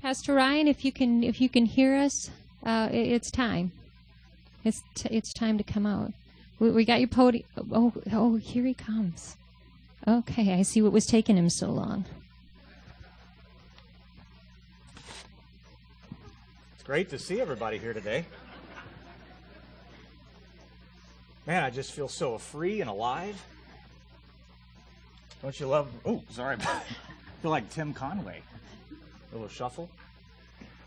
Pastor Ryan, if you can, if you can hear us, uh, it, it's time. It's t- it's time to come out. We, we got your podium. Oh, oh, here he comes. Okay, I see what was taking him so long. It's great to see everybody here today. Man, I just feel so free and alive. Don't you love? Oh, sorry. I feel like Tim Conway. A little shuffle.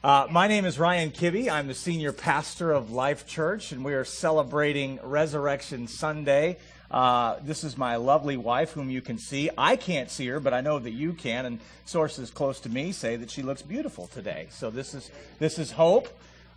Uh, my name is Ryan Kibbe. I'm the senior pastor of Life Church, and we are celebrating Resurrection Sunday. Uh, this is my lovely wife, whom you can see. I can't see her, but I know that you can, and sources close to me say that she looks beautiful today. So this is this is hope.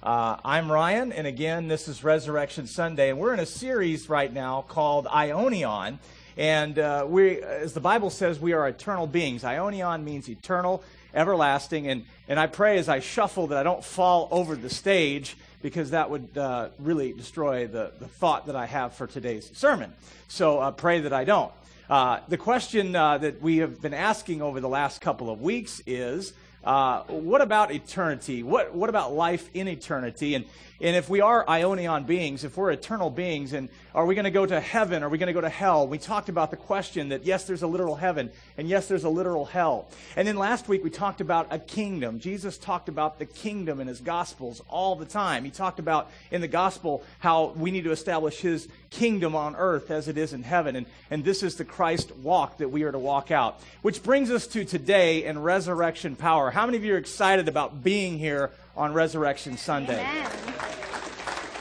Uh, I'm Ryan, and again, this is Resurrection Sunday, and we're in a series right now called Aionion. And uh, we, as the Bible says, we are eternal beings. Aionion means eternal everlasting. And, and I pray as I shuffle that I don't fall over the stage because that would uh, really destroy the, the thought that I have for today's sermon. So uh, pray that I don't. Uh, the question uh, that we have been asking over the last couple of weeks is uh, what about eternity? What, what about life in eternity? And, and if we are Ionian beings, if we're eternal beings, and are we going to go to heaven? Are we going to go to hell? We talked about the question that yes, there's a literal heaven, and yes, there's a literal hell. And then last week we talked about a kingdom. Jesus talked about the kingdom in his gospels all the time. He talked about in the gospel how we need to establish his kingdom on earth as it is in heaven. And, and this is the Christ walk that we are to walk out. Which brings us to today and resurrection power. How many of you are excited about being here on Resurrection Sunday? Amen.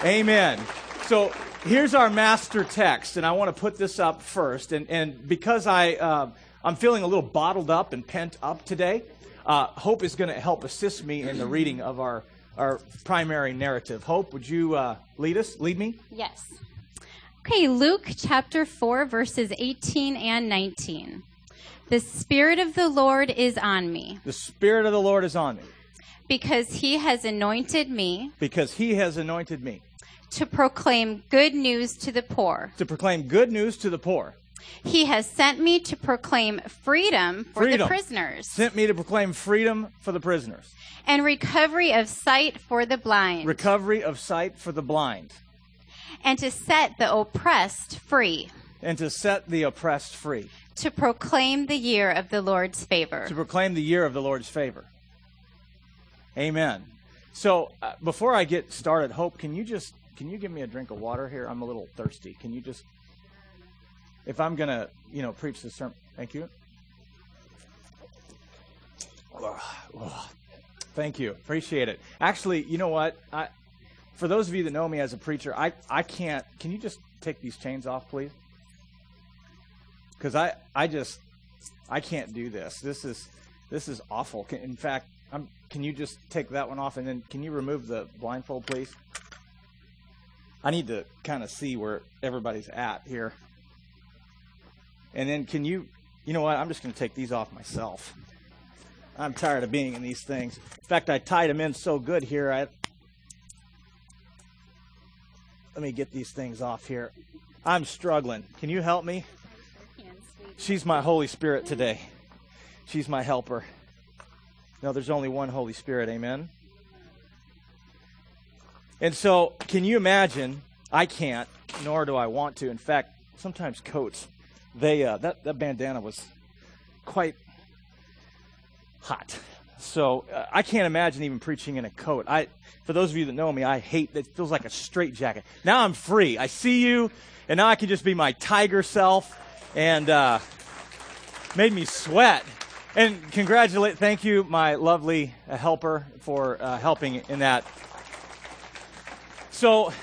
Amen. So here's our master text, and I want to put this up first. And, and because I, uh, I'm feeling a little bottled up and pent up today, uh, Hope is going to help assist me in the reading of our, our primary narrative. Hope, would you uh, lead us, lead me? Yes. Okay, Luke chapter 4, verses 18 and 19. The Spirit of the Lord is on me The Spirit of the Lord is on me because he has anointed me because he has anointed me to proclaim good news to the poor. to proclaim good news to the poor, He has sent me to proclaim freedom for Freedom. the prisoners sent me to proclaim freedom for the prisoners, and recovery of sight for the blind, recovery of sight for the blind, and to set the oppressed free, and to set the oppressed free, to proclaim the year of the Lord's favor. to proclaim the year of the Lord's favor. Amen. So uh, before I get started, Hope, can you just can you give me a drink of water here? I'm a little thirsty. Can you just, if I'm gonna, you know, preach this sermon, thank you. Thank you. Appreciate it. Actually, you know what? I, for those of you that know me as a preacher, I, I can't. Can you just take these chains off, please? Because I, I just, I can't do this. This is, this is awful. In fact, I'm, can you just take that one off and then can you remove the blindfold, please? I need to kind of see where everybody's at here. And then can you, you know what? I'm just going to take these off myself. I'm tired of being in these things. In fact, I tied them in so good here. I, let me get these things off here. I'm struggling. Can you help me? She's my Holy Spirit today. She's my helper. No, there's only one Holy Spirit. Amen. And so, can you imagine? I can't, nor do I want to. In fact, sometimes coats, they uh, that that bandana was quite hot. So uh, I can't imagine even preaching in a coat. I, for those of you that know me, I hate it. Feels like a straight jacket. Now I'm free. I see you, and now I can just be my tiger self, and uh, made me sweat. And congratulate, thank you, my lovely uh, helper, for uh, helping in that. So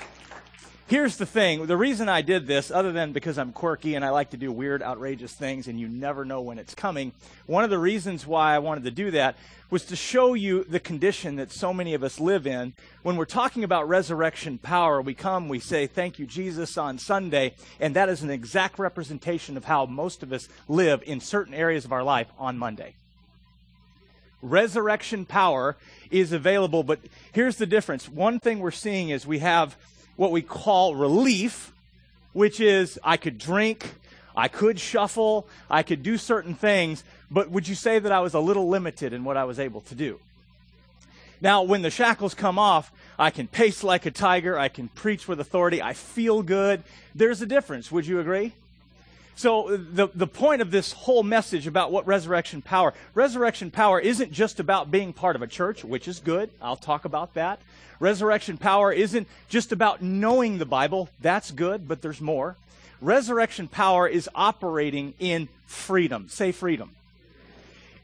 here's the thing the reason I did this, other than because I'm quirky and I like to do weird, outrageous things and you never know when it's coming, one of the reasons why I wanted to do that was to show you the condition that so many of us live in. When we're talking about resurrection power, we come, we say, Thank you, Jesus, on Sunday, and that is an exact representation of how most of us live in certain areas of our life on Monday. Resurrection power is available, but here's the difference. One thing we're seeing is we have what we call relief, which is I could drink, I could shuffle, I could do certain things, but would you say that I was a little limited in what I was able to do? Now, when the shackles come off, I can pace like a tiger. I can preach with authority. I feel good. There's a difference. Would you agree? So, the, the point of this whole message about what resurrection power, resurrection power isn't just about being part of a church, which is good. I'll talk about that. Resurrection power isn't just about knowing the Bible. That's good, but there's more. Resurrection power is operating in freedom. Say freedom.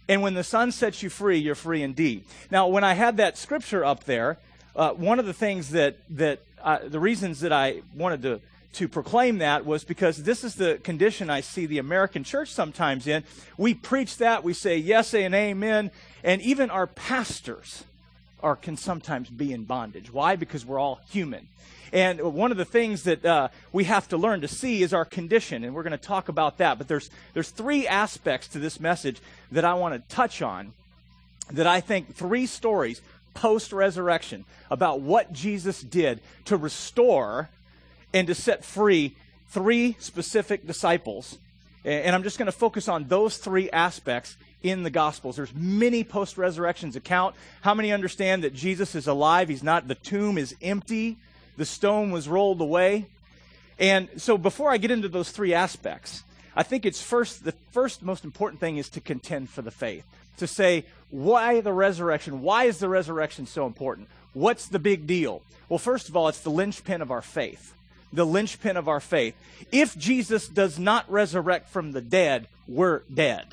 And when the son sets you free, you're free indeed. Now, when I had that scripture up there, uh, one of the things that, that uh, the reasons that I wanted to, to proclaim that was because this is the condition I see the American church sometimes in. We preach that, we say yes and amen, and even our pastors are, can sometimes be in bondage. Why? Because we're all human. And one of the things that uh, we have to learn to see is our condition, and we're going to talk about that. But there's there's three aspects to this message that I want to touch on. That I think three stories post resurrection about what Jesus did to restore and to set free three specific disciples. And I'm just going to focus on those three aspects in the Gospels. There's many post resurrections account. How many understand that Jesus is alive? He's not. The tomb is empty the stone was rolled away. And so before I get into those three aspects, I think it's first, the first most important thing is to contend for the faith. To say, why the resurrection? Why is the resurrection so important? What's the big deal? Well, first of all, it's the linchpin of our faith. The linchpin of our faith. If Jesus does not resurrect from the dead, we're dead.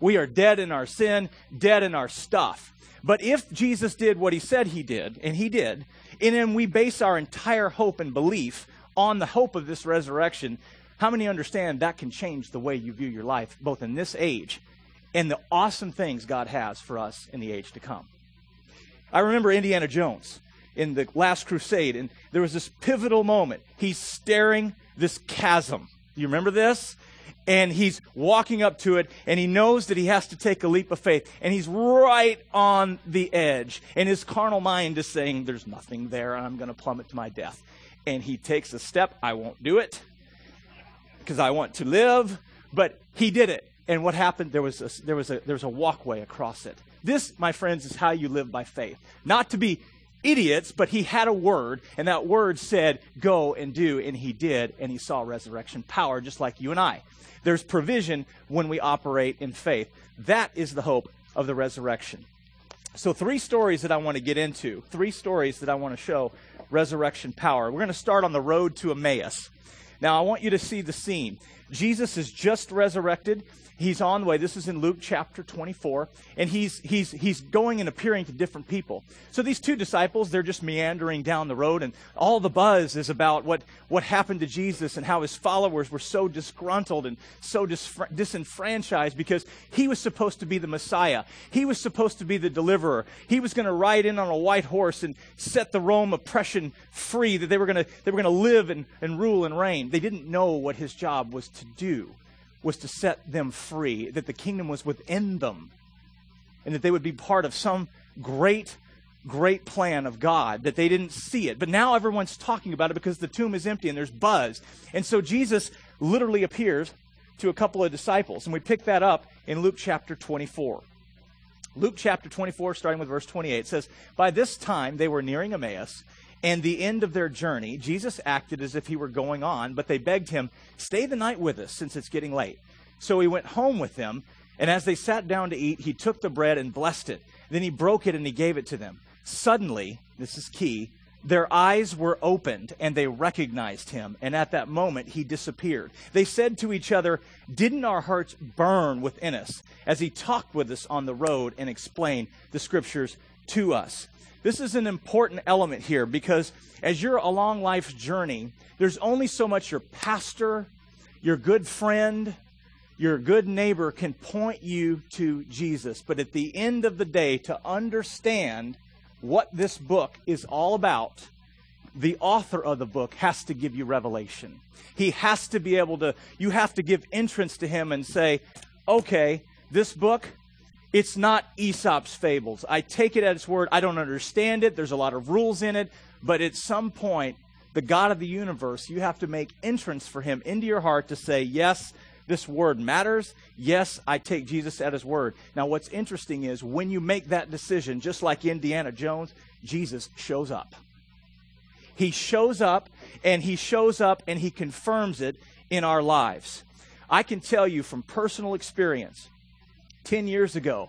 We are dead in our sin, dead in our stuff. But if Jesus did what he said he did, and he did, and then we base our entire hope and belief on the hope of this resurrection, how many understand that can change the way you view your life, both in this age and the awesome things God has for us in the age to come? I remember Indiana Jones in the last crusade, and there was this pivotal moment. He's staring this chasm. You remember this? and he's walking up to it and he knows that he has to take a leap of faith and he's right on the edge. And his carnal mind is saying there's nothing there. And i'm going to plummet to my death. And he takes a step. I won't do it because i want to live. But he did it. And what happened? There was a, there was a there was a walkway across it. This my friends is how you live by faith. Not to be idiots but he had a word and that word said go and do and he did and he saw resurrection power just like you and i there's provision when we operate in faith. That is the hope of the resurrection. So, three stories that I want to get into, three stories that I want to show resurrection power. We're going to start on the road to Emmaus. Now, I want you to see the scene. Jesus is just resurrected he's on the way. This is in Luke chapter 24, and he's he's he's going and appearing to different people. So these two disciples, they're just meandering down the road, and all the buzz is about what what happened to Jesus and how his followers were so disgruntled and so disenfranchised because he was supposed to be the Messiah. He was supposed to be the deliverer. He was going to ride in on a white horse and set the Rome oppression free. That they were going to they were going to live and, and rule and reign. They didn't know what his job was to do was to set them free, that the kingdom was within them, and that they would be part of some great, great plan of God, that they didn't see it. But now everyone's talking about it because the tomb is empty and there's buzz. And so Jesus literally appears to a couple of disciples, and we pick that up in Luke chapter 24. Luke chapter 24, starting with verse 28, says, By this time they were nearing Emmaus and the end of their journey, Jesus acted as if he were going on, but they begged him, Stay the night with us, since it's getting late. So he went home with them, and as they sat down to eat, he took the bread and blessed it. Then he broke it and he gave it to them. Suddenly, this is key, their eyes were opened and they recognized him, and at that moment he disappeared. They said to each other, Didn't our hearts burn within us as he talked with us on the road and explained the scriptures to us? This is an important element here because as you're along life's journey, there's only so much your pastor, your good friend, your good neighbor can point you to Jesus. But at the end of the day, to understand what this book is all about, the author of the book has to give you revelation. He has to be able to, you have to give entrance to him and say, okay, this book, it's not Aesop's fables. I take it at its word. I don't understand it. There's a lot of rules in it. But at some point, the God of the universe, you have to make entrance for him into your heart to say, yes, this word matters. Yes, I take Jesus at his word. Now, what's interesting is when you make that decision, just like Indiana Jones, Jesus shows up. He shows up and he shows up and he confirms it in our lives. I can tell you from personal experience, 10 years ago,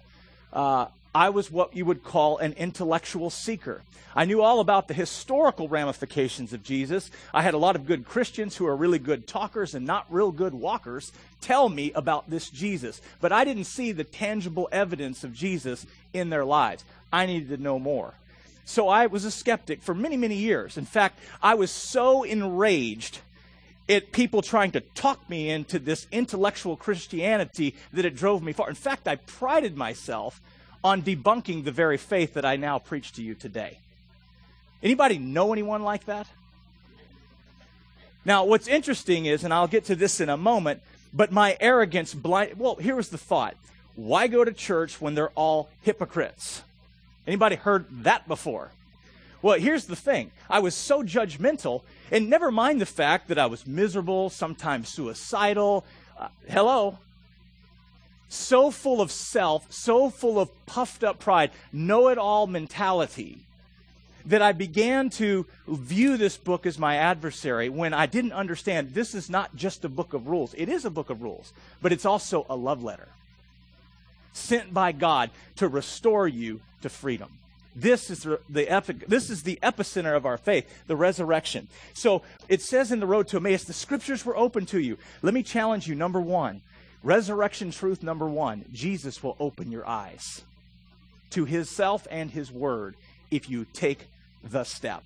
uh, I was what you would call an intellectual seeker. I knew all about the historical ramifications of Jesus. I had a lot of good Christians who are really good talkers and not real good walkers tell me about this Jesus. But I didn't see the tangible evidence of Jesus in their lives. I needed to know more. So I was a skeptic for many, many years. In fact, I was so enraged at people trying to talk me into this intellectual Christianity that it drove me far. In fact, I prided myself on debunking the very faith that I now preach to you today. Anybody know anyone like that? Now, what's interesting is, and I'll get to this in a moment, but my arrogance blind. Well, here was the thought: Why go to church when they're all hypocrites? Anybody heard that before? Well, here's the thing. I was so judgmental, and never mind the fact that I was miserable, sometimes suicidal. Uh, hello? So full of self, so full of puffed up pride, know it all mentality, that I began to view this book as my adversary when I didn't understand this is not just a book of rules. It is a book of rules, but it's also a love letter sent by God to restore you to freedom. This is the epic, this is the epicenter of our faith, the resurrection. So it says in the road to Emmaus, the scriptures were open to you. Let me challenge you. Number one, resurrection truth. Number one, Jesus will open your eyes to His self and His word if you take the step.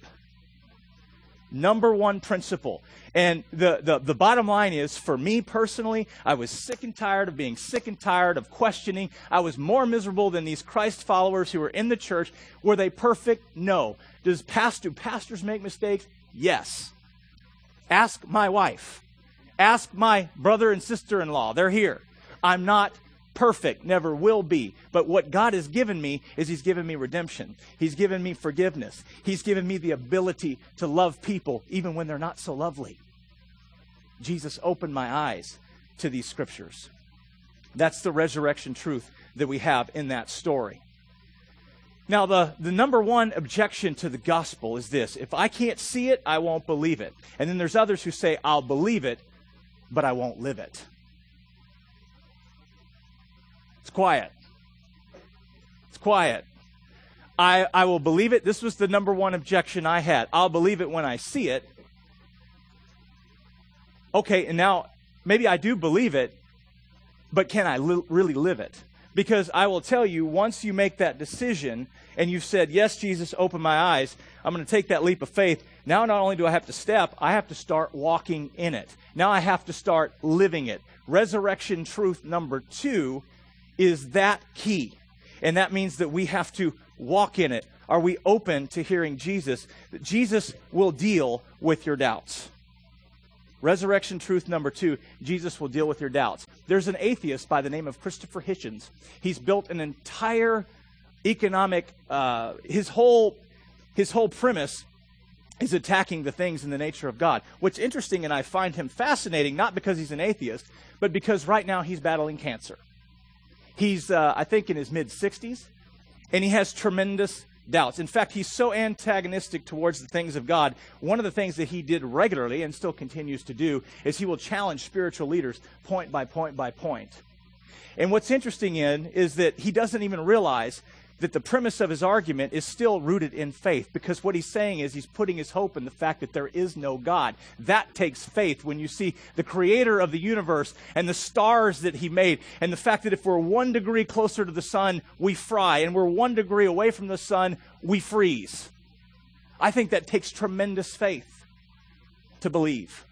Number one principle. And the, the, the bottom line is for me personally, I was sick and tired of being sick and tired of questioning. I was more miserable than these Christ followers who were in the church. Were they perfect? No. Does past, do pastors make mistakes? Yes. Ask my wife. Ask my brother and sister in law. They're here. I'm not perfect, never will be. But what God has given me is He's given me redemption. He's given me forgiveness. He's given me the ability to love people even when they're not so lovely. Jesus opened my eyes to these scriptures. That's the resurrection truth that we have in that story. Now, the, the number one objection to the gospel is this if I can't see it, I won't believe it. And then there's others who say, I'll believe it, but I won't live it. It's quiet. It's quiet. I, I will believe it. This was the number one objection I had. I'll believe it when I see it. Okay, and now maybe I do believe it, but can I li- really live it? Because I will tell you, once you make that decision and you've said, Yes, Jesus, open my eyes, I'm going to take that leap of faith. Now, not only do I have to step, I have to start walking in it. Now I have to start living it. Resurrection truth number two is that key. And that means that we have to walk in it. Are we open to hearing Jesus? Jesus will deal with your doubts. Resurrection truth number two Jesus will deal with your doubts. There's an atheist by the name of Christopher Hitchens. He's built an entire economic, uh, his, whole, his whole premise is attacking the things in the nature of God. What's interesting, and I find him fascinating, not because he's an atheist, but because right now he's battling cancer. He's, uh, I think, in his mid 60s, and he has tremendous doubts. In fact, he's so antagonistic towards the things of God. One of the things that he did regularly and still continues to do is he will challenge spiritual leaders point by point by point. And what's interesting in is that he doesn't even realize that the premise of his argument is still rooted in faith because what he's saying is he's putting his hope in the fact that there is no God. That takes faith when you see the creator of the universe and the stars that he made and the fact that if we're one degree closer to the sun, we fry, and we're one degree away from the sun, we freeze. I think that takes tremendous faith to believe.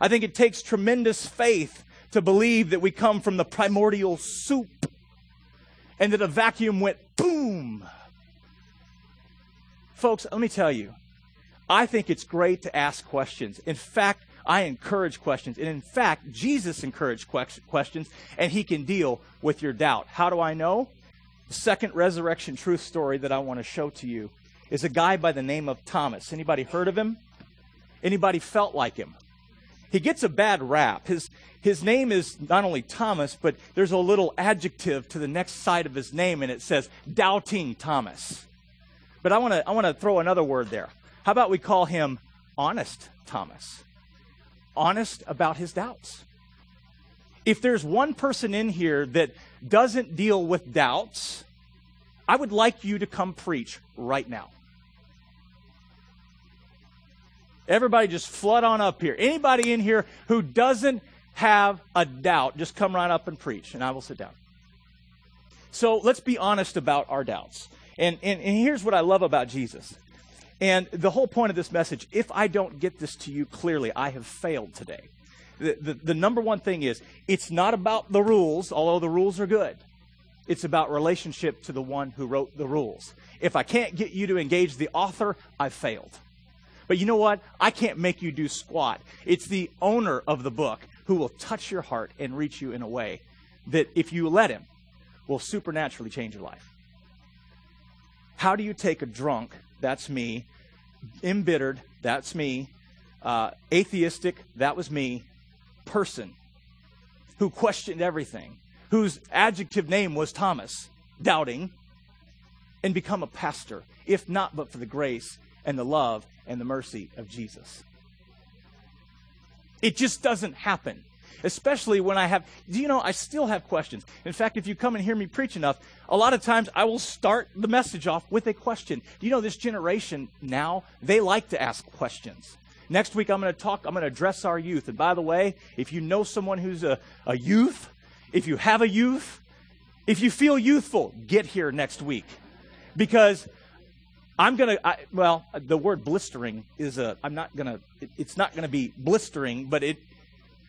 I think it takes tremendous faith to believe that we come from the primordial soup and that a vacuum went boom. Folks, let me tell you, I think it's great to ask questions. In fact, I encourage questions. And in fact, Jesus encouraged questions, and he can deal with your doubt. How do I know? The second resurrection truth story that I want to show to you is a guy by the name of Thomas. Anybody heard of him? Anybody felt like him? He gets a bad rap. His, his name is not only Thomas, but there's a little adjective to the next side of his name, and it says doubting Thomas. But I want to I want to throw another word there. How about we call him honest Thomas? Honest about his doubts. If there's one person in here that doesn't deal with doubts, I would like you to come preach right now. Everybody just flood on up here. Anybody in here who doesn't have a doubt, just come right up and preach, and I will sit down. So let's be honest about our doubts. And, and, and here's what I love about Jesus. And the whole point of this message if I don't get this to you clearly, I have failed today. The, the, the number one thing is it's not about the rules, although the rules are good. It's about relationship to the one who wrote the rules. If I can't get you to engage the author, I've failed. But you know what? I can't make you do squat. It's the owner of the book who will touch your heart and reach you in a way that, if you let him, will supernaturally change your life. How do you take a drunk, that's me, embittered, that's me, uh, atheistic, that was me, person who questioned everything, whose adjective name was Thomas, doubting, and become a pastor, if not but for the grace and the love and the mercy of Jesus. It just doesn't happen. Especially when I have, do you know, I still have questions. In fact, if you come and hear me preach enough, a lot of times I will start the message off with a question. Do you know this generation now, they like to ask questions. Next week, I'm going to talk, I'm going to address our youth. And by the way, if you know someone who's a, a youth, if you have a youth, if you feel youthful, get here next week. Because I'm going to, well, the word blistering is a, I'm not going to, it, it's not going to be blistering, but it,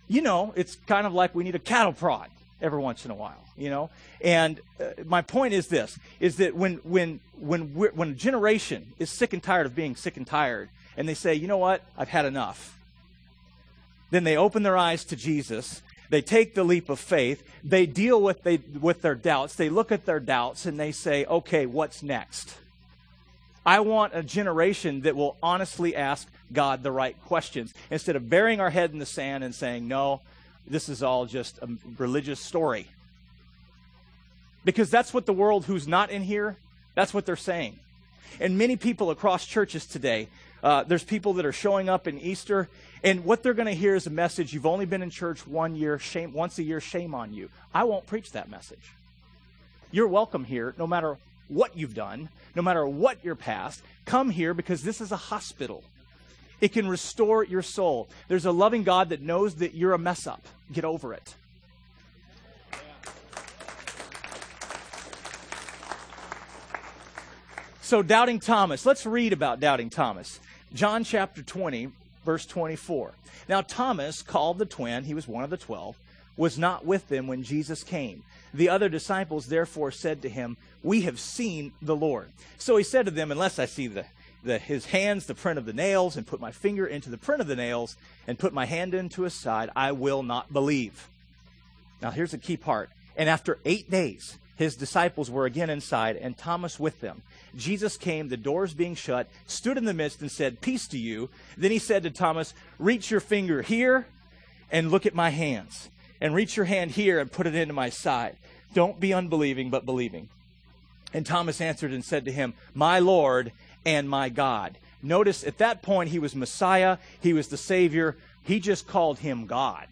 you know, it's kind of like we need a cattle prod every once in a while, you know? And uh, my point is this, is that when, when, when, when a generation is sick and tired of being sick and tired, and they say, you know what, I've had enough, then they open their eyes to Jesus, they take the leap of faith, they deal with, they, with their doubts, they look at their doubts, and they say, okay, what's next? I want a generation that will honestly ask God the right questions instead of burying our head in the sand and saying, no, this is all just a religious story. Because that's what the world who's not in here, that's what they're saying. And many people across churches today, uh, there's people that are showing up in Easter, and what they're going to hear is a message you've only been in church one year, shame, once a year, shame on you. I won't preach that message. You're welcome here no matter what you've done, no matter what your past. Come here because this is a hospital. It can restore your soul. There's a loving God that knows that you're a mess up. Get over it. So, doubting Thomas. Let's read about doubting Thomas. John chapter 20, verse 24. Now, Thomas, called the twin, he was one of the twelve, was not with them when Jesus came. The other disciples therefore said to him, We have seen the Lord. So he said to them, Unless I see the, the, his hands, the print of the nails, and put my finger into the print of the nails, and put my hand into his side, I will not believe. Now here's the key part. And after eight days, his disciples were again inside, and Thomas with them. Jesus came, the doors being shut, stood in the midst, and said, Peace to you. Then he said to Thomas, Reach your finger here and look at my hands and reach your hand here and put it into my side. Don't be unbelieving, but believing. And Thomas answered and said to him, My Lord and my God. Notice at that point he was Messiah, he was the Savior, he just called him God.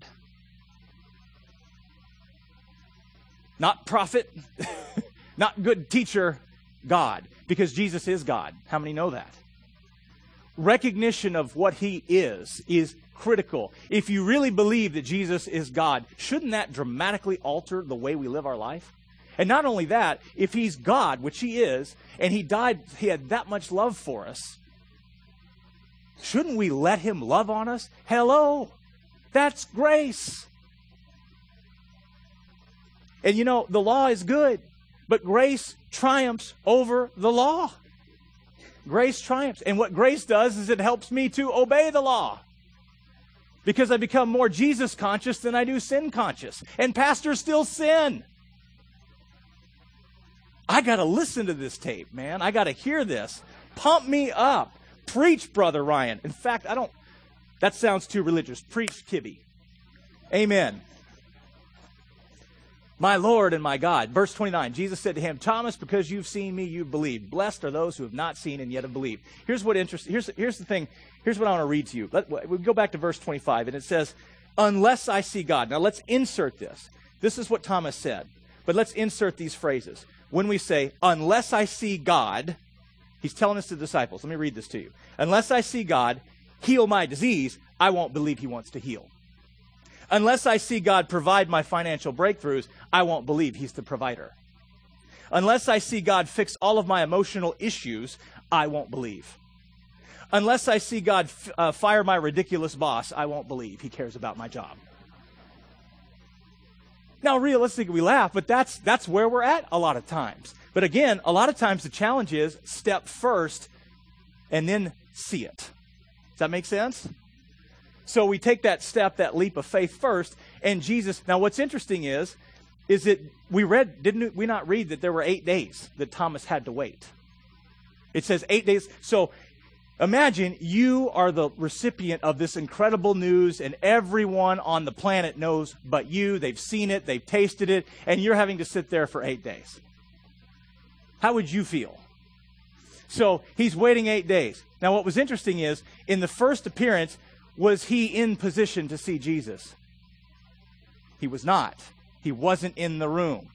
Not prophet, not good teacher, God, because Jesus is God. How many know that? Recognition of what he is is critical. If you really believe that Jesus is God, shouldn't that dramatically alter the way we live our life? And not only that, if he's God, which he is, and he died, he had that much love for us, shouldn't we let him love on us? Hello. That's grace. And you know, the law is good, but grace triumphs over the law. Grace triumphs. And what grace does is it helps me to obey the law because I become more Jesus conscious than I do sin conscious. And pastors still sin. I got to listen to this tape, man. I got to hear this. Pump me up. Preach, Brother Ryan. In fact, I don't. That sounds too religious. Preach, Kibbe. Amen. My Lord and my God. Verse 29, Jesus said to him, Thomas, because you've seen me, you've believed. Blessed are those who have not seen and yet have believed. Here's what interesting. Here's, here's the thing. Here's what I want to read to you. Let, we go back to verse 25, and it says, Unless I see God. Now let's insert this. This is what Thomas said. But let's insert these phrases. When we say, Unless I see God, he's telling us to the disciples. Let me read this to you. Unless I see God heal my disease, I won't believe he wants to heal. Unless I see God provide my financial breakthroughs, I won't believe He's the provider. Unless I see God fix all of my emotional issues, I won't believe. Unless I see God f- uh, fire my ridiculous boss, I won't believe He cares about my job. Now, realistically, we laugh, but that's, that's where we're at a lot of times. But again, a lot of times the challenge is step first and then see it. Does that make sense? So we take that step, that leap of faith first, and Jesus. Now, what's interesting is, is that we read, didn't we not read that there were eight days that Thomas had to wait? It says eight days. So imagine you are the recipient of this incredible news, and everyone on the planet knows but you. They've seen it, they've tasted it, and you're having to sit there for eight days. How would you feel? So he's waiting eight days. Now, what was interesting is, in the first appearance, was he in position to see Jesus? He was not. He wasn't in the room.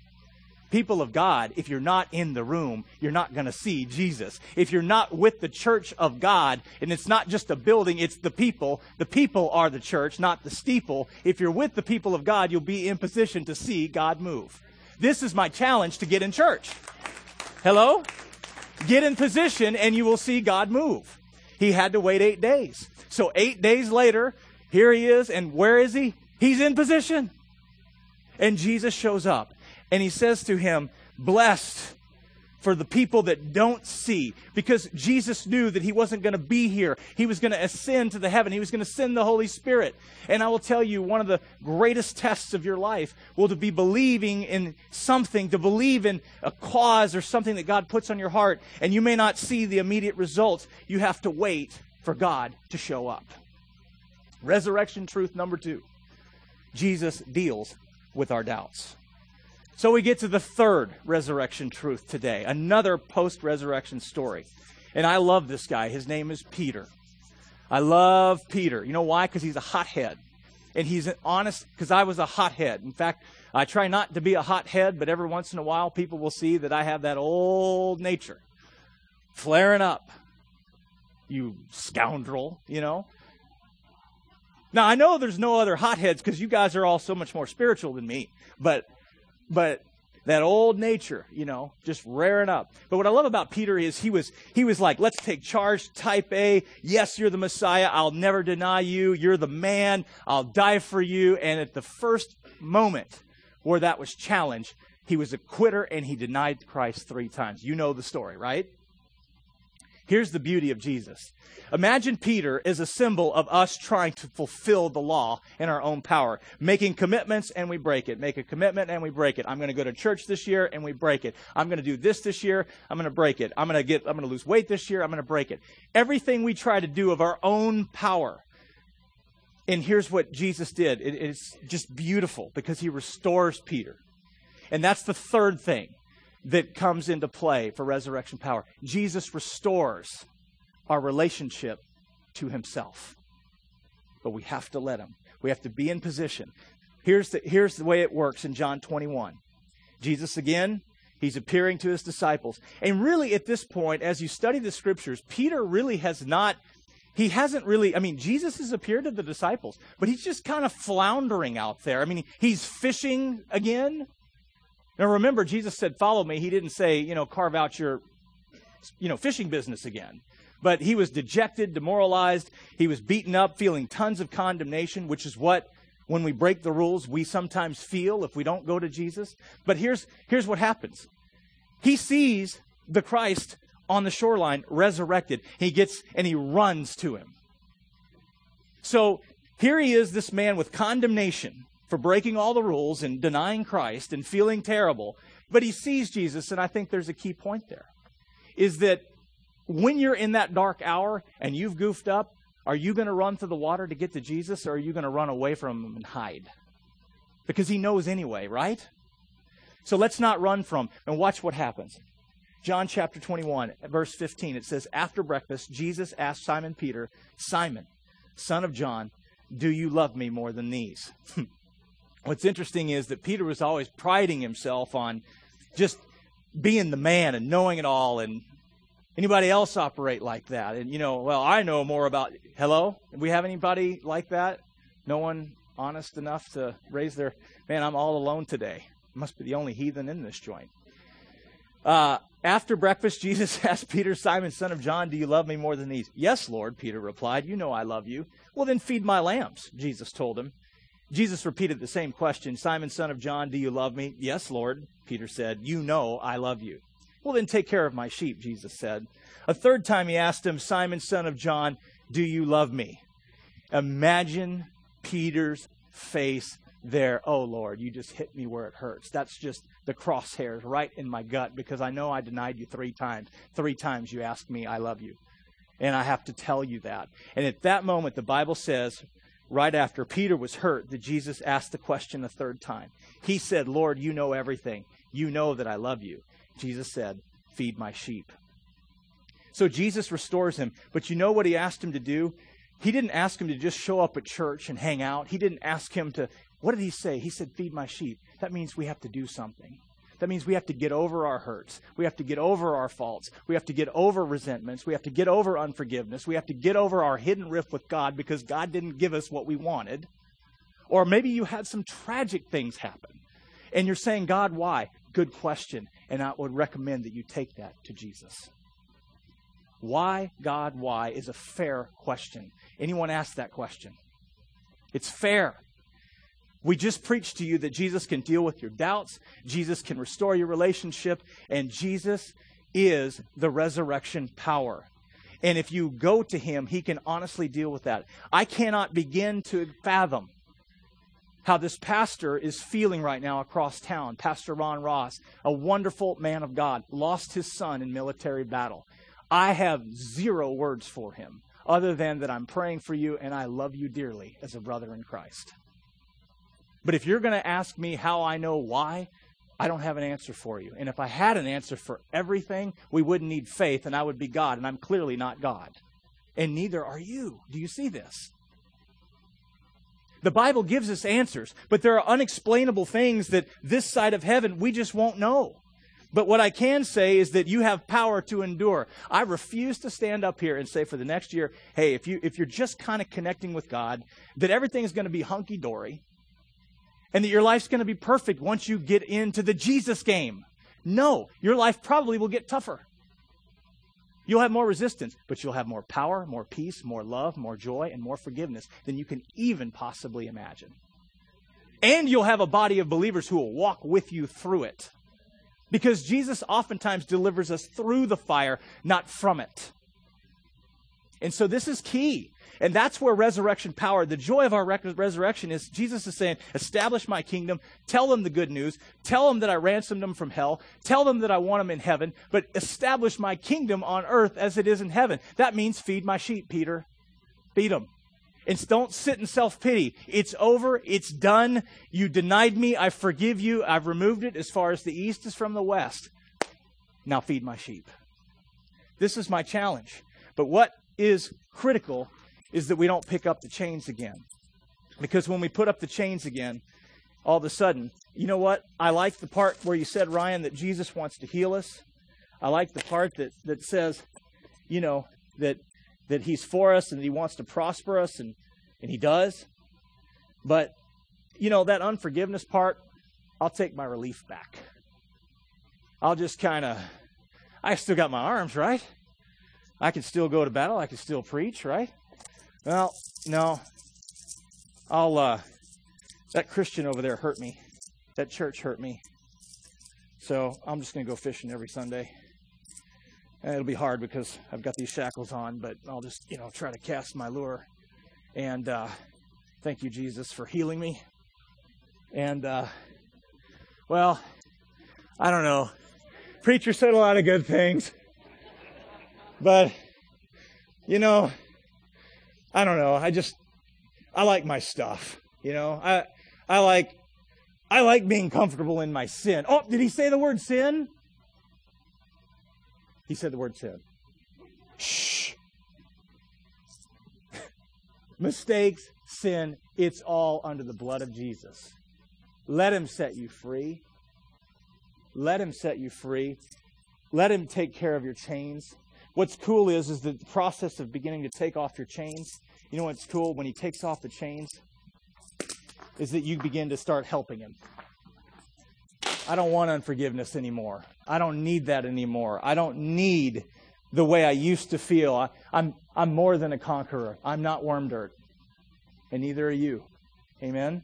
People of God, if you're not in the room, you're not going to see Jesus. If you're not with the church of God, and it's not just a building, it's the people, the people are the church, not the steeple. If you're with the people of God, you'll be in position to see God move. This is my challenge to get in church. Hello? Get in position and you will see God move. He had to wait eight days. So eight days later, here he is, and where is he? He's in position. And Jesus shows up, and he says to him, Blessed for the people that don't see, because Jesus knew that he wasn't going to be here. He was going to ascend to the heaven. He was going to send the Holy Spirit. And I will tell you, one of the greatest tests of your life will to be believing in something, to believe in a cause or something that God puts on your heart, and you may not see the immediate results. You have to wait for God to show up. Resurrection truth number two Jesus deals with our doubts. So we get to the third resurrection truth today, another post resurrection story. And I love this guy. His name is Peter. I love Peter. You know why? Because he's a hothead. And he's an honest, because I was a hothead. In fact, I try not to be a hothead, but every once in a while people will see that I have that old nature flaring up you scoundrel, you know. Now I know there's no other hotheads because you guys are all so much more spiritual than me, but but that old nature, you know, just rearing up. But what I love about Peter is he was he was like, let's take charge, type A. Yes, you're the Messiah. I'll never deny you. You're the man. I'll die for you. And at the first moment where that was challenged, he was a quitter and he denied Christ three times. You know the story, right? Here's the beauty of Jesus. Imagine Peter is a symbol of us trying to fulfill the law in our own power, making commitments and we break it. Make a commitment and we break it. I'm going to go to church this year and we break it. I'm going to do this this year. I'm going to break it. I'm going to get, I'm going to lose weight this year. I'm going to break it. Everything we try to do of our own power. And here's what Jesus did. It, it's just beautiful because he restores Peter. And that's the third thing that comes into play for resurrection power. Jesus restores our relationship to himself. But we have to let him. We have to be in position. Here's the, here's the way it works in John 21. Jesus again, he's appearing to his disciples. And really, at this point, as you study the scriptures, Peter really has not, he hasn't really, I mean, Jesus has appeared to the disciples, but he's just kind of floundering out there. I mean, he's fishing again. Now remember, Jesus said, Follow me. He didn't say, you know, carve out your, you know, fishing business again. But he was dejected, demoralized. He was beaten up, feeling tons of condemnation, which is what, when we break the rules, we sometimes feel if we don't go to Jesus. But here's, here's what happens he sees the Christ on the shoreline resurrected. He gets and he runs to him. So here he is, this man with condemnation for breaking all the rules and denying Christ and feeling terrible. But he sees Jesus, and I think there's a key point there. Is that when you're in that dark hour and you've goofed up, Are you going to run through the water to get to Jesus, or are you going to run away from him and hide? Because he knows anyway, right? So let's not run from. And watch what happens. John chapter 21, verse 15, it says, After breakfast, Jesus asked Simon Peter, Simon, son of John, do you love me more than these? What's interesting is that Peter was always priding himself on just being the man and knowing it all and anybody else operate like that? And you know well i know more about hello? We have anybody like that? No one honest enough to raise their man i'm all alone today. Must be the only heathen in this joint. Uh, after breakfast jesus asked peter simon son of john do you love me more than these? Yes lord peter replied. You know i love you. Well then feed my lambs jesus told him jesus repeated the same question simon son of john do you love me yes lord peter said you know i love you well, then take care of my sheep, Jesus said. A third time he asked him, Simon, son of John, do you love me? Imagine Peter's face there. Oh, Lord, you just hit me where it hurts. That's just the crosshairs right in my gut because I know I denied you three times. Three times you asked me, I love you. And I have to tell you that. And at that moment, the Bible says, right after Peter was hurt, that Jesus asked the question a third time. He said, Lord, you know everything. You know that I love you. Jesus said, Feed my sheep. So Jesus restores him. But you know what he asked him to do? He didn't ask him to just show up at church and hang out. He didn't ask him to, what did he say? He said, Feed my sheep. That means we have to do something. That means we have to get over our hurts. We have to get over our faults. We have to get over resentments. We have to get over unforgiveness. We have to get over our hidden rift with God because God didn't give us what we wanted. Or maybe you had some tragic things happen. And you're saying, God, why? Good question. And I would recommend that you take that to Jesus. Why, God, why is a fair question. Anyone ask that question? It's fair. We just preached to you that Jesus can deal with your doubts, Jesus can restore your relationship, and Jesus is the resurrection power. And if you go to him, he can honestly deal with that. I cannot begin to fathom how this pastor is feeling right now across town. Pastor Ron Ross, a wonderful man of God, lost his son in military battle. I have zero words for him other than that I'm praying for you and I love you dearly as a brother in Christ. But if you're going to ask me how I know why, I don't have an answer for you. And if I had an answer for everything, we wouldn't need faith and I would be God, and I'm clearly not God. And neither are you. Do you see this? The Bible gives us answers, but there are unexplainable things that this side of heaven we just won't know. But what I can say is that you have power to endure. I refuse to stand up here and say for the next year, hey, if you if you're just kind of connecting with God, that everything's going to be hunky dory, and that your life's going to be perfect once you get into the Jesus game. No, your life probably will get tougher. You'll have more resistance, but you'll have more power, more peace, more love, more joy, and more forgiveness than you can even possibly imagine. And you'll have a body of believers who will walk with you through it. Because Jesus oftentimes delivers us through the fire, not from it. And so this is key. And that's where resurrection power, the joy of our resurrection is Jesus is saying, establish my kingdom, tell them the good news, tell them that I ransomed them from hell, tell them that I want them in heaven, but establish my kingdom on earth as it is in heaven. That means feed my sheep, Peter. Feed them. And don't sit in self pity. It's over. It's done. You denied me. I forgive you. I've removed it as far as the east is from the west. Now feed my sheep. This is my challenge. But what is critical is that we don't pick up the chains again. Because when we put up the chains again, all of a sudden, you know what? I like the part where you said, Ryan, that Jesus wants to heal us. I like the part that, that says, you know, that that he's for us and he wants to prosper us and, and he does. But, you know, that unforgiveness part, I'll take my relief back. I'll just kind of, I still got my arms, right? I can still go to battle. I can still preach, right? Well, no. I'll, uh, that Christian over there hurt me. That church hurt me. So I'm just going to go fishing every Sunday. And it'll be hard because I've got these shackles on, but I'll just, you know, try to cast my lure. And uh, thank you, Jesus, for healing me. And, uh, well, I don't know. Preacher said a lot of good things. But, you know, I don't know. I just, I like my stuff. You know, I, I like, I like being comfortable in my sin. Oh, did he say the word sin? He said the word sin. Shh. Mistakes, sin, it's all under the blood of Jesus. Let him set you free. Let him set you free. Let him take care of your chains. What's cool is is the process of beginning to take off your chains. You know what's cool when he takes off the chains is that you begin to start helping him. I don't want unforgiveness anymore. I don't need that anymore. I don't need the way I used to feel. I, am I'm, I'm more than a conqueror. I'm not worm dirt. And neither are you. Amen?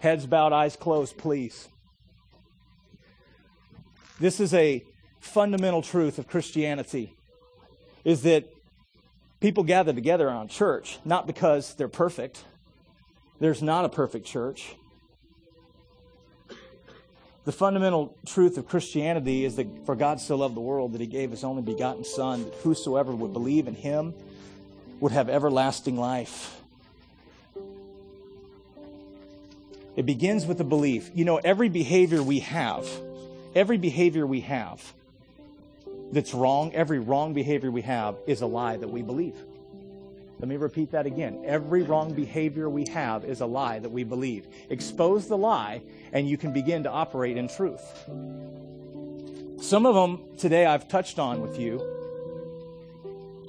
Heads bowed, eyes closed, please. This is a fundamental truth of Christianity is that people gather together on church not because they're perfect. There's not a perfect church. The fundamental truth of Christianity is that for God so loved the world that he gave his only begotten Son, that whosoever would believe in him would have everlasting life. It begins with a belief. You know, every behavior we have, every behavior we have that's wrong, every wrong behavior we have is a lie that we believe. Let me repeat that again. Every wrong behavior we have is a lie that we believe. Expose the lie, and you can begin to operate in truth. Some of them today I've touched on with you.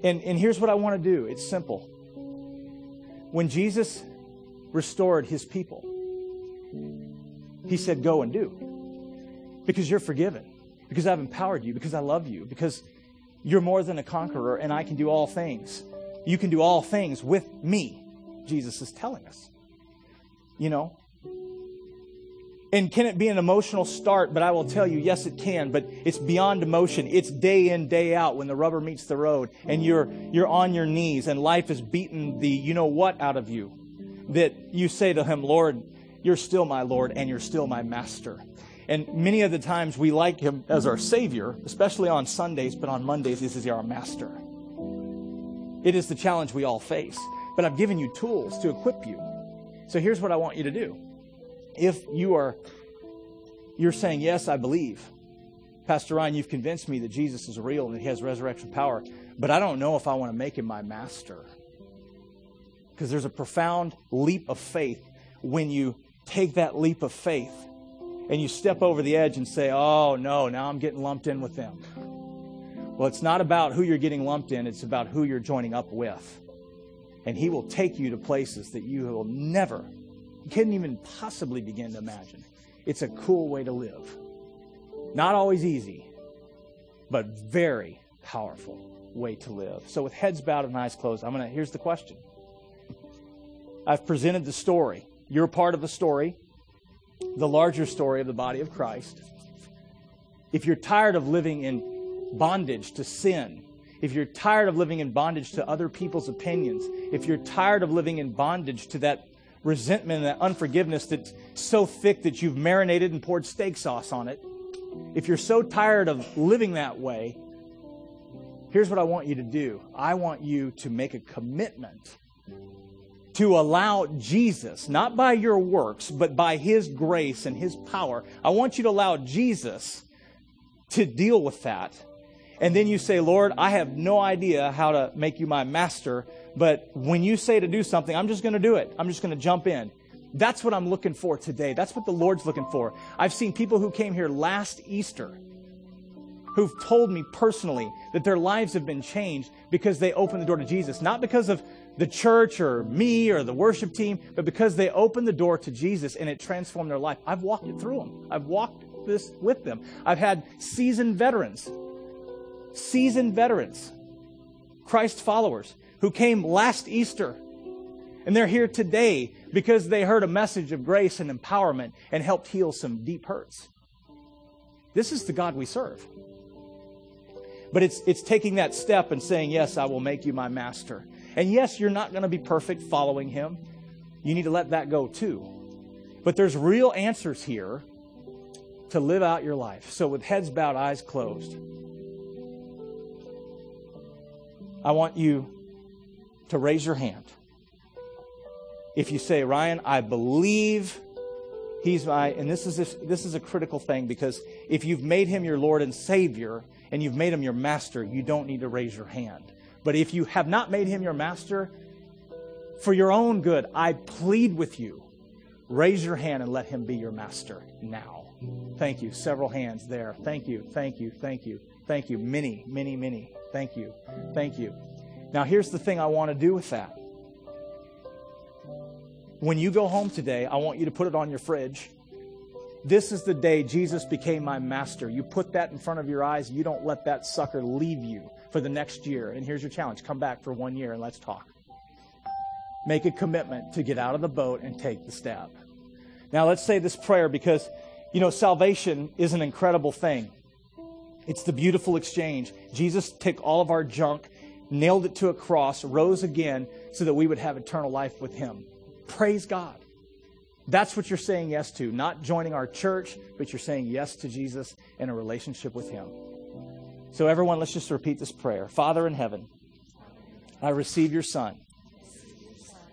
And, and here's what I want to do it's simple. When Jesus restored his people, he said, Go and do. Because you're forgiven, because I've empowered you, because I love you, because you're more than a conqueror, and I can do all things you can do all things with me, Jesus is telling us. You know? And can it be an emotional start? But I will tell you, yes, it can. But it's beyond emotion. It's day in, day out when the rubber meets the road and you're, you're on your knees and life is beating the you know what out of you. That you say to him, Lord, you're still my Lord and you're still my master. And many of the times we like him as our Savior, especially on Sundays, but on Mondays, this is our master. It is the challenge we all face. But I've given you tools to equip you. So here's what I want you to do. If you are you're saying, Yes, I believe. Pastor Ryan, you've convinced me that Jesus is real and that he has resurrection power, but I don't know if I want to make him my master. Because there's a profound leap of faith when you take that leap of faith and you step over the edge and say, Oh, no, now I'm getting lumped in with them. Well, it's not about who you're getting lumped in, it's about who you're joining up with. And He will take you to places that you will never, you couldn't even possibly begin to imagine. It's a cool way to live. Not always easy, but very powerful way to live. So, with heads bowed and eyes closed, I'm gonna. Here's the question. I've presented the story. You're part of the story, the larger story of the body of Christ. If you're tired of living in bondage to sin, if you're tired of living in bondage to other people's opinions, if you're tired of living in bondage to that resentment and that unforgiveness that's so thick that you've marinated and poured steak sauce on it, if you're so tired of living that way, here's what I want you to do I want you to make a commitment to allow Jesus, not by your works, but by His grace and His power, I want you to allow Jesus to deal with that and then you say, Lord, I have no idea how to make you my master, but when you say to do something, I'm just going to do it. I'm just going to jump in. That's what I'm looking for today. That's what the Lord's looking for. I've seen people who came here last Easter who've told me personally that their lives have been changed because they opened the door to Jesus. Not because of the church or me or the worship team, but because they opened the door to Jesus and it transformed their life. I've walked it through them. I've walked this with them. I've had seasoned veterans seasoned veterans, Christ followers, who came last Easter. And they're here today because they heard a message of grace and empowerment and helped heal some deep hurts. This is the God we serve. But it's, it's taking that step and saying, Yes, I will make you my master. And yes, you're not going to be perfect following him. You need to let that go too. But there's real answers here to live out your life. So, with heads bowed, eyes closed. I want you to raise your hand. If you say, Ryan, I believe he's my, and this is, this is a critical thing because if you've made him your Lord and Savior and you've made him your master, you don't need to raise your hand. But if you have not made him your master, for your own good, I plead with you, raise your hand and let him be your master now. Thank you. Several hands there. Thank you. Thank you. Thank you. Thank you. Many, many, many. Thank you. Thank you. Now, here's the thing I want to do with that. When you go home today, I want you to put it on your fridge. This is the day Jesus became my master. You put that in front of your eyes. You don't let that sucker leave you for the next year. And here's your challenge come back for one year and let's talk. Make a commitment to get out of the boat and take the step. Now, let's say this prayer because, you know, salvation is an incredible thing. It's the beautiful exchange. Jesus took all of our junk, nailed it to a cross, rose again so that we would have eternal life with Him. Praise God. That's what you're saying yes to. Not joining our church, but you're saying yes to Jesus and a relationship with Him. So, everyone, let's just repeat this prayer Father in heaven, I receive your Son.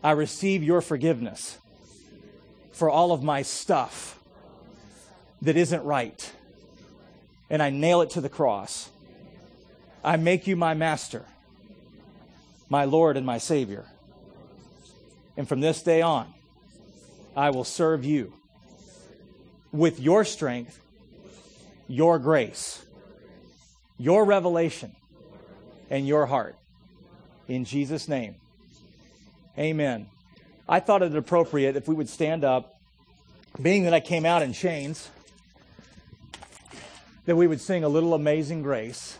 I receive your forgiveness for all of my stuff that isn't right. And I nail it to the cross. I make you my master, my Lord, and my Savior. And from this day on, I will serve you with your strength, your grace, your revelation, and your heart. In Jesus' name, amen. I thought it appropriate if we would stand up, being that I came out in chains, that we would sing a little amazing grace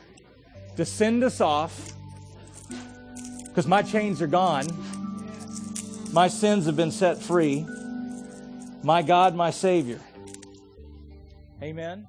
to send us off because my chains are gone my sins have been set free. My God, my Savior. Amen.